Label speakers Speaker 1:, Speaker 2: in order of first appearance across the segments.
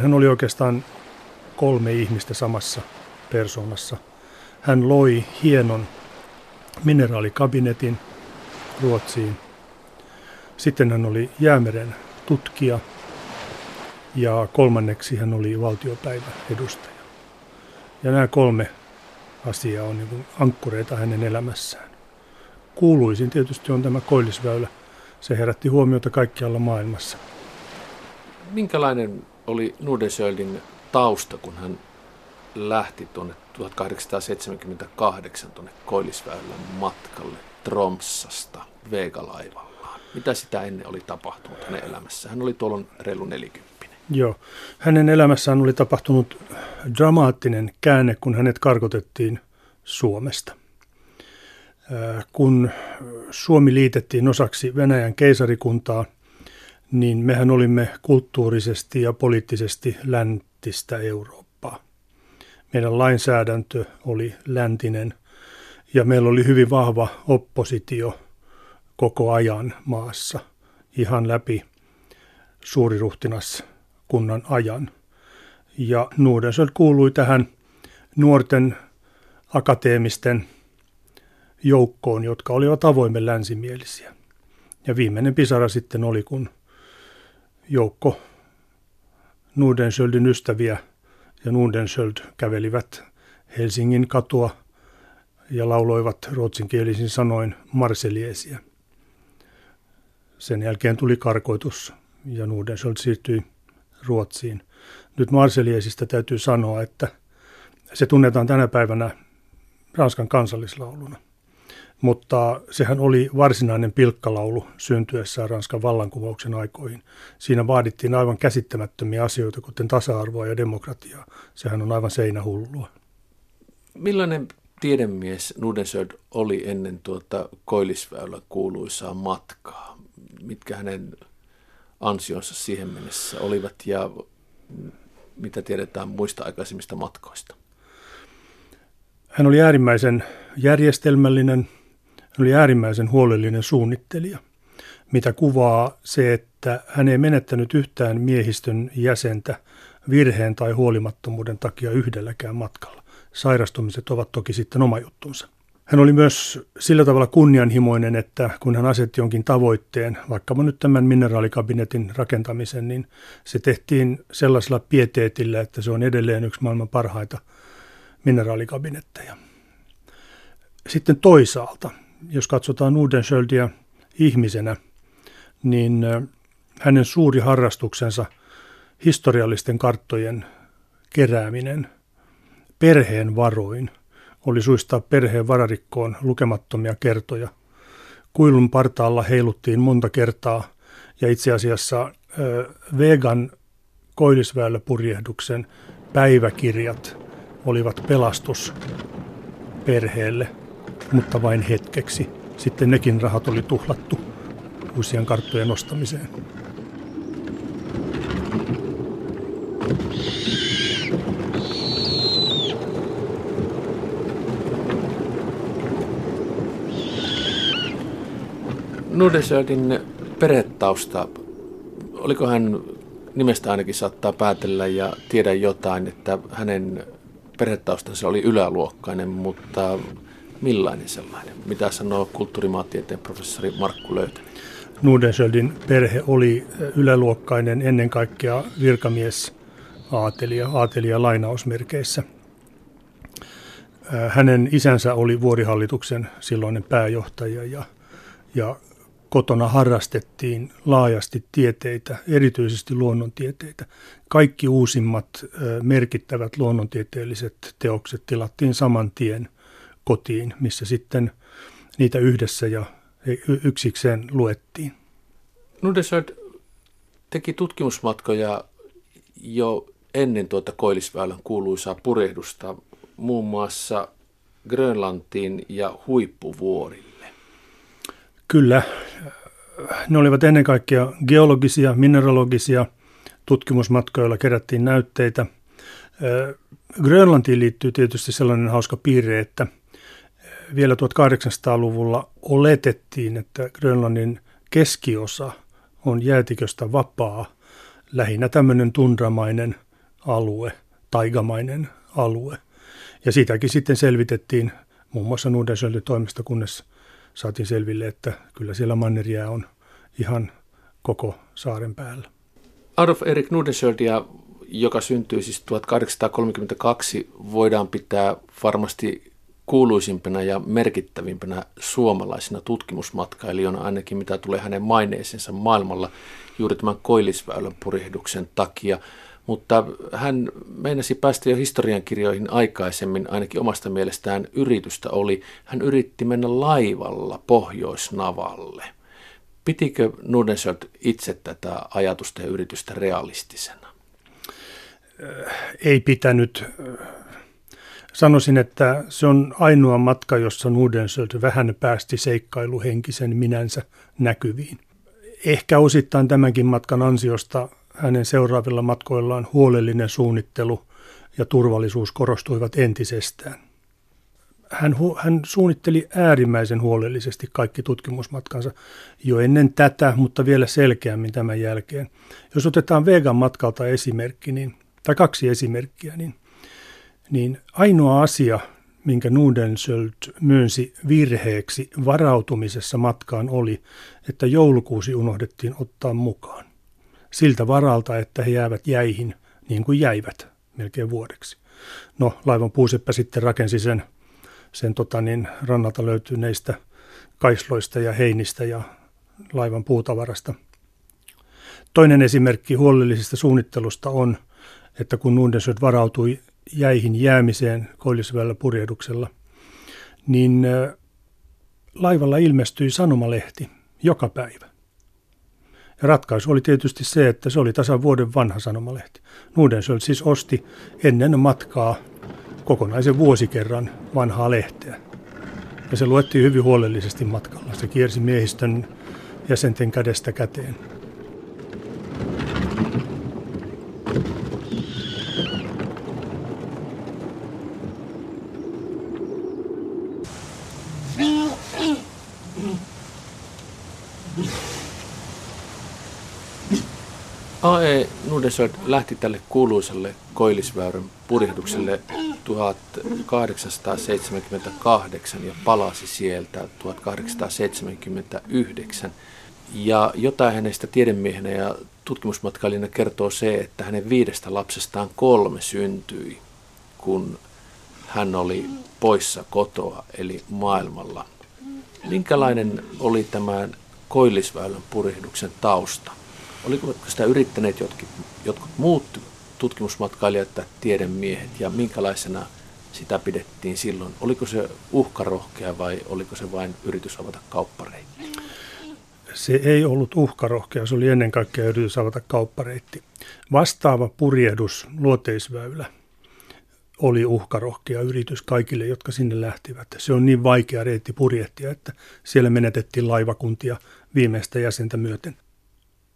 Speaker 1: hän oli oikeastaan kolme ihmistä samassa persoonassa. Hän loi hienon mineraalikabinetin Ruotsiin. Sitten hän oli jäämeren tutkija ja kolmanneksi hän oli valtiopäivän edustaja. Ja nämä kolme asiaa on niin ankkureita hänen elämässään. Kuuluisin tietysti on tämä koillisväylä. Se herätti huomiota kaikkialla maailmassa.
Speaker 2: Minkälainen oli Nudensjöldin tausta, kun hän lähti tuonne 1878 tuonne Koillisväylän matkalle Tromsasta Vegalaivallaan? Mitä sitä ennen oli tapahtunut hänen elämässä? Hän oli tuolloin reilu 40.
Speaker 1: Joo. Hänen elämässään oli tapahtunut dramaattinen käänne, kun hänet karkotettiin Suomesta. Kun Suomi liitettiin osaksi Venäjän keisarikuntaa, niin mehän olimme kulttuurisesti ja poliittisesti läntistä Eurooppaa. Meidän lainsäädäntö oli läntinen ja meillä oli hyvin vahva oppositio koko ajan maassa, ihan läpi suuriruhtinas kunnan ajan. Ja Nordensöld kuului tähän nuorten akateemisten joukkoon, jotka olivat avoimen länsimielisiä. Ja viimeinen pisara sitten oli, kun joukko Nordensöldin ystäviä ja Nordensöld kävelivät Helsingin katua ja lauloivat ruotsinkielisin sanoin marseliesia. Sen jälkeen tuli karkoitus ja Nordensöld siirtyi Ruotsiin. Nyt Marseliesistä täytyy sanoa, että se tunnetaan tänä päivänä Ranskan kansallislauluna. Mutta sehän oli varsinainen pilkkalaulu syntyessään Ranskan vallankumouksen aikoihin. Siinä vaadittiin aivan käsittämättömiä asioita, kuten tasa-arvoa ja demokratiaa. Sehän on aivan seinähullua.
Speaker 2: Millainen tiedemies Nudensöld oli ennen tuota Koillisväylä kuuluisaa matkaa? Mitkä hänen ansionsa siihen mennessä olivat ja mitä tiedetään muista aikaisemmista matkoista?
Speaker 1: Hän oli äärimmäisen järjestelmällinen, hän oli äärimmäisen huolellinen suunnittelija, mitä kuvaa se, että hän ei menettänyt yhtään miehistön jäsentä virheen tai huolimattomuuden takia yhdelläkään matkalla. Sairastumiset ovat toki sitten oma juttunsa. Hän oli myös sillä tavalla kunnianhimoinen, että kun hän asetti jonkin tavoitteen, vaikka nyt tämän mineraalikabinetin rakentamisen, niin se tehtiin sellaisella pieteetillä, että se on edelleen yksi maailman parhaita mineraalikabinetteja. Sitten toisaalta, jos katsotaan Udensköldia ihmisenä, niin hänen suuri harrastuksensa historiallisten karttojen kerääminen perheen varoin – oli suistaa perheen vararikkoon lukemattomia kertoja. Kuilun partaalla heiluttiin monta kertaa ja itse asiassa vegan koillisväyläpurjehduksen päiväkirjat olivat pelastus perheelle, mutta vain hetkeksi. Sitten nekin rahat oli tuhlattu uusien karttojen ostamiseen.
Speaker 2: Nudesöldin peretausta, oliko hän nimestä ainakin saattaa päätellä ja tiedä jotain, että hänen perhetaustansa oli yläluokkainen, mutta millainen sellainen? Mitä sanoo kulttuurimaatieteen professori Markku Löytänen?
Speaker 1: Nudensöldin perhe oli yläluokkainen ennen kaikkea virkamies aatelia, aatelia lainausmerkeissä. Hänen isänsä oli vuorihallituksen silloinen pääjohtaja ja, ja kotona harrastettiin laajasti tieteitä, erityisesti luonnontieteitä. Kaikki uusimmat merkittävät luonnontieteelliset teokset tilattiin saman tien kotiin, missä sitten niitä yhdessä ja yksikseen luettiin.
Speaker 2: Nudesard teki tutkimusmatkoja jo ennen tuota Koillisväylän kuuluisaa purehdusta muun muassa Grönlantiin ja huippuvuorille.
Speaker 1: Kyllä, ne olivat ennen kaikkea geologisia, mineralogisia tutkimusmatkoja, joilla kerättiin näytteitä. Grönlantiin liittyy tietysti sellainen hauska piirre, että vielä 1800-luvulla oletettiin, että Grönlannin keskiosa on jäätiköstä vapaa, lähinnä tämmöinen tundramainen alue, taigamainen alue. Ja sitäkin sitten selvitettiin muun muassa Nudensjöldin toimesta, kunnes saatiin selville, että kyllä siellä manneria on ihan koko saaren päällä.
Speaker 2: Adolf Erik Nordenskjöldia, joka syntyi siis 1832, voidaan pitää varmasti kuuluisimpana ja merkittävimpänä suomalaisena tutkimusmatkailijana, ainakin mitä tulee hänen maineisensa maailmalla juuri tämän koillisväylän purjehduksen takia. Mutta hän meinasi päästä jo historiankirjoihin aikaisemmin, ainakin omasta mielestään yritystä oli. Hän yritti mennä laivalla Pohjoisnavalle. Pitikö Nordenskjöld itse tätä ajatusta ja yritystä realistisena?
Speaker 1: Ei pitänyt. Sanoisin, että se on ainoa matka, jossa Nordenskjöld vähän päästi seikkailuhenkisen minänsä näkyviin. Ehkä osittain tämänkin matkan ansiosta hänen seuraavilla matkoillaan huolellinen suunnittelu ja turvallisuus korostuivat entisestään. Hän, hän suunnitteli äärimmäisen huolellisesti kaikki tutkimusmatkansa jo ennen tätä, mutta vielä selkeämmin tämän jälkeen. Jos otetaan Vegan matkalta esimerkki, niin, tai kaksi esimerkkiä, niin, niin ainoa asia, minkä Nudensöld myönsi virheeksi varautumisessa matkaan oli, että joulukuusi unohdettiin ottaa mukaan. Siltä varalta, että he jäävät jäihin niin kuin jäivät melkein vuodeksi. No, laivan puuseppä sitten rakensi sen, sen tota niin, rannalta löytyneistä kaisloista ja heinistä ja laivan puutavarasta. Toinen esimerkki huolellisesta suunnittelusta on, että kun Nudensöld varautui jäihin jäämiseen koillisvällä purjehduksella, niin laivalla ilmestyi sanomalehti joka päivä. Ja ratkaisu oli tietysti se, että se oli tasan vuoden vanha sanomalehti. Nudensöld siis osti ennen matkaa kokonaisen vuosikerran vanhaa lehteä. Ja se luettiin hyvin huolellisesti matkalla. Se kiersi miehistön jäsenten kädestä käteen.
Speaker 2: A.E. Nudensöld lähti tälle kuuluisalle koillisväyrän purjehdukselle 1878 ja palasi sieltä 1879. Ja jotain hänestä tiedemiehenä ja tutkimusmatkailijana kertoo se, että hänen viidestä lapsestaan kolme syntyi, kun hän oli poissa kotoa, eli maailmalla. Minkälainen oli tämän koillisväylän purjehduksen tausta? Oliko sitä yrittäneet jotkut, jotkut muut tutkimusmatkailijat tai tiedemiehet ja minkälaisena sitä pidettiin silloin? Oliko se uhkarohkea vai oliko se vain yritys avata kauppareitti?
Speaker 1: Se ei ollut uhkarohkea, se oli ennen kaikkea yritys avata kauppareitti. Vastaava purjehdus, luoteisväylä, oli uhkarohkea yritys kaikille, jotka sinne lähtivät. Se on niin vaikea reitti purjehtia, että siellä menetettiin laivakuntia viimeistä jäsentä myöten.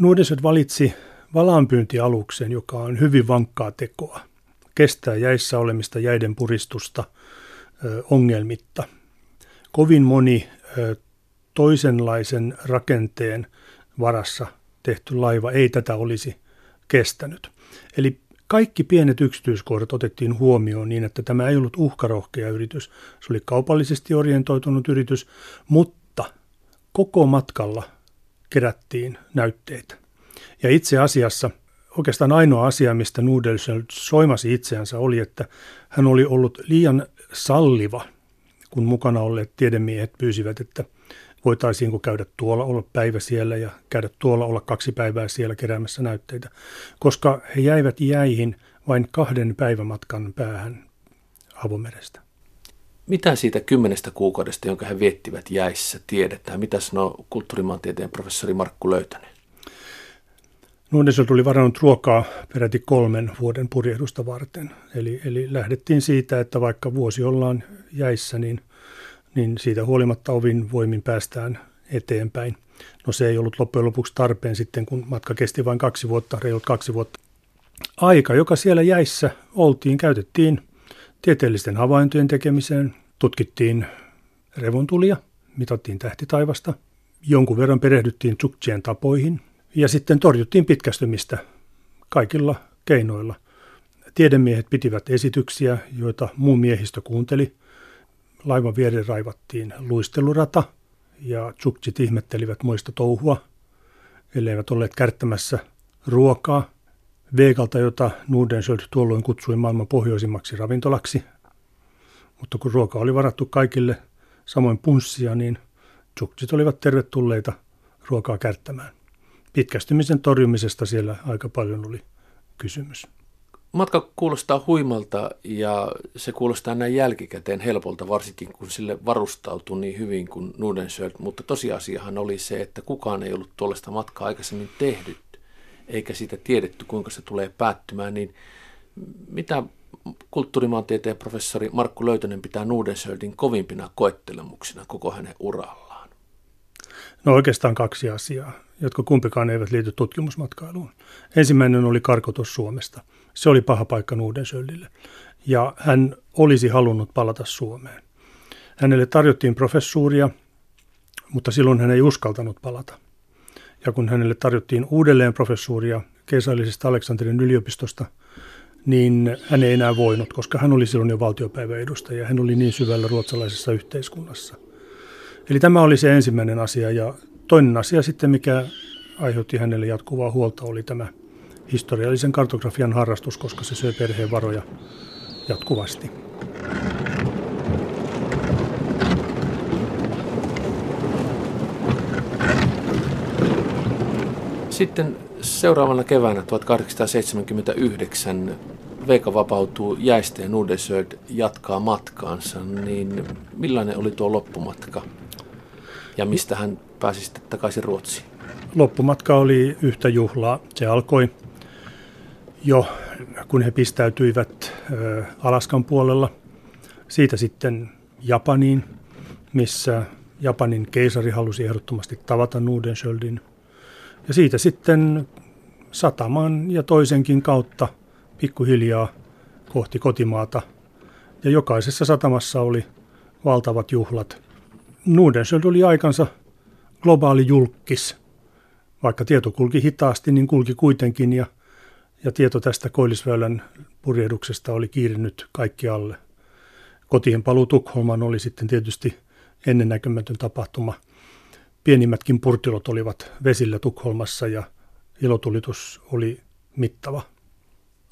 Speaker 1: Nuoriset valitsi valaanpyyntialuksen, joka on hyvin vankkaa tekoa. Kestää jäissä olemista jäiden puristusta ongelmitta. Kovin moni toisenlaisen rakenteen varassa tehty laiva ei tätä olisi kestänyt. Eli kaikki pienet yksityiskohdat otettiin huomioon niin, että tämä ei ollut uhkarohkea yritys. Se oli kaupallisesti orientoitunut yritys, mutta koko matkalla kerättiin näytteitä. Ja itse asiassa oikeastaan ainoa asia, mistä Nudelsel soimasi itseänsä, oli, että hän oli ollut liian salliva, kun mukana olleet tiedemiehet pyysivät, että voitaisiinko käydä tuolla, olla päivä siellä ja käydä tuolla, olla kaksi päivää siellä keräämässä näytteitä, koska he jäivät jäihin vain kahden päivämatkan päähän avomerestä.
Speaker 2: Mitä siitä kymmenestä kuukaudesta, jonka he viettivät jäissä, tiedetään? Mitä sanoo kulttuurimaantieteen professori Markku Löytänen?
Speaker 1: Nuudensel tuli varannut ruokaa peräti kolmen vuoden purjehdusta varten. Eli, eli lähdettiin siitä, että vaikka vuosi ollaan jäissä, niin, niin siitä huolimatta ovin voimin päästään eteenpäin. No se ei ollut loppujen lopuksi tarpeen sitten, kun matka kesti vain kaksi vuotta, reilut kaksi vuotta. Aika, joka siellä jäissä oltiin, käytettiin tieteellisten havaintojen tekemiseen, tutkittiin revontulia, mitattiin tähtitaivasta, jonkun verran perehdyttiin tsuktien tapoihin ja sitten torjuttiin pitkästymistä kaikilla keinoilla. Tiedemiehet pitivät esityksiä, joita muu miehistö kuunteli. Laivan viereen raivattiin luistelurata ja tsuksit ihmettelivät muista touhua, elleivät olleet kärttämässä ruokaa. Vegalta, jota Nordenskjöld tuolloin kutsui maailman pohjoisimmaksi ravintolaksi. Mutta kun ruoka oli varattu kaikille, samoin punssia, niin tsuksit olivat tervetulleita ruokaa kärttämään. Pitkästymisen torjumisesta siellä aika paljon oli kysymys.
Speaker 2: Matka kuulostaa huimalta ja se kuulostaa näin jälkikäteen helpolta, varsinkin kun sille varustautui niin hyvin kuin Nordenskjöld, mutta tosiasiahan oli se, että kukaan ei ollut tuollaista matkaa aikaisemmin tehnyt, eikä siitä tiedetty, kuinka se tulee päättymään, niin mitä kulttuurimaantieteen professori Markku Löytönen pitää Nordenskjöldin kovimpina koettelemuksina koko hänen urallaan?
Speaker 1: No oikeastaan kaksi asiaa, jotka kumpikaan eivät liity tutkimusmatkailuun. Ensimmäinen oli karkotus Suomesta – se oli paha paikka Nuudensöldille. Ja hän olisi halunnut palata Suomeen. Hänelle tarjottiin professuuria, mutta silloin hän ei uskaltanut palata. Ja kun hänelle tarjottiin uudelleen professuuria keisarallisesta Aleksanterin yliopistosta, niin hän ei enää voinut, koska hän oli silloin jo valtiopäiväedustaja. Hän oli niin syvällä ruotsalaisessa yhteiskunnassa. Eli tämä oli se ensimmäinen asia. Ja toinen asia sitten, mikä aiheutti hänelle jatkuvaa huolta, oli tämä historiallisen kartografian harrastus, koska se söi perheen varoja jatkuvasti.
Speaker 2: Sitten seuraavana keväänä 1879 Veika vapautuu jäistä ja Nudesöd jatkaa matkaansa, niin millainen oli tuo loppumatka ja mistä hän pääsi sitten takaisin Ruotsiin?
Speaker 1: Loppumatka oli yhtä juhlaa. Se alkoi jo, kun he pistäytyivät Alaskan puolella. Siitä sitten Japaniin, missä Japanin keisari halusi ehdottomasti tavata Nudenskjöldin. Ja siitä sitten sataman ja toisenkin kautta pikkuhiljaa kohti kotimaata. Ja jokaisessa satamassa oli valtavat juhlat. Nudenskjöld oli aikansa globaali julkis. Vaikka tieto kulki hitaasti, niin kulki kuitenkin ja – ja tieto tästä Koillisväylän purjehduksesta oli kiirinyt kaikkialle. Kotien paluu Tukholmaan oli sitten tietysti ennennäkemätön tapahtuma. Pienimmätkin purtilot olivat vesillä Tukholmassa ja ilotulitus oli mittava.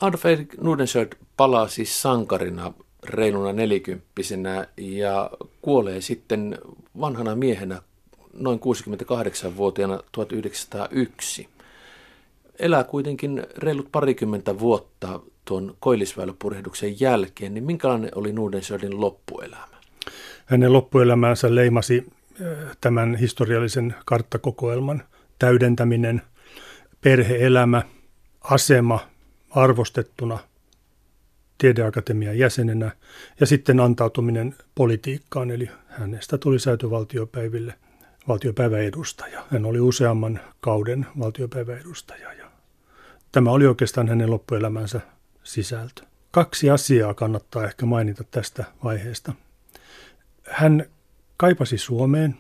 Speaker 2: Adolf Nordenskjöld palaa siis sankarina reiluna nelikymppisenä ja kuolee sitten vanhana miehenä noin 68-vuotiaana 1901 elää kuitenkin reilut parikymmentä vuotta tuon koillisväyläpurjehduksen jälkeen, niin minkälainen oli Nordenskjöldin loppuelämä?
Speaker 1: Hänen loppuelämäänsä leimasi tämän historiallisen karttakokoelman täydentäminen, perheelämä, asema arvostettuna tiedeakatemian jäsenenä ja sitten antautuminen politiikkaan, eli hänestä tuli säätövaltiopäiville valtiopäiväedustaja. Hän oli useamman kauden valtiopäiväedustaja ja Tämä oli oikeastaan hänen loppuelämänsä sisältö. Kaksi asiaa kannattaa ehkä mainita tästä vaiheesta. Hän kaipasi Suomeen.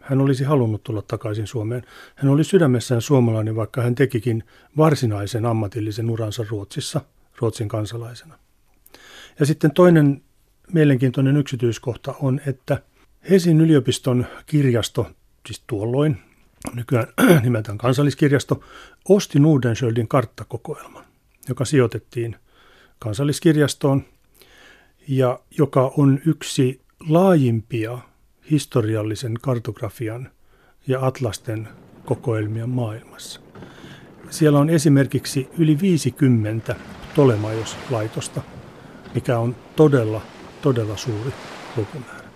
Speaker 1: Hän olisi halunnut tulla takaisin Suomeen. Hän oli sydämessään suomalainen, vaikka hän tekikin varsinaisen ammatillisen uransa Ruotsissa, Ruotsin kansalaisena. Ja sitten toinen mielenkiintoinen yksityiskohta on, että Helsingin yliopiston kirjasto, siis tuolloin nykyään nimeltään kansalliskirjasto, osti Nordenskjöldin karttakokoelman, joka sijoitettiin kansalliskirjastoon ja joka on yksi laajimpia historiallisen kartografian ja atlasten kokoelmia maailmassa. Siellä on esimerkiksi yli 50 Tolemaios-laitosta, mikä on todella, todella suuri lukumäärä.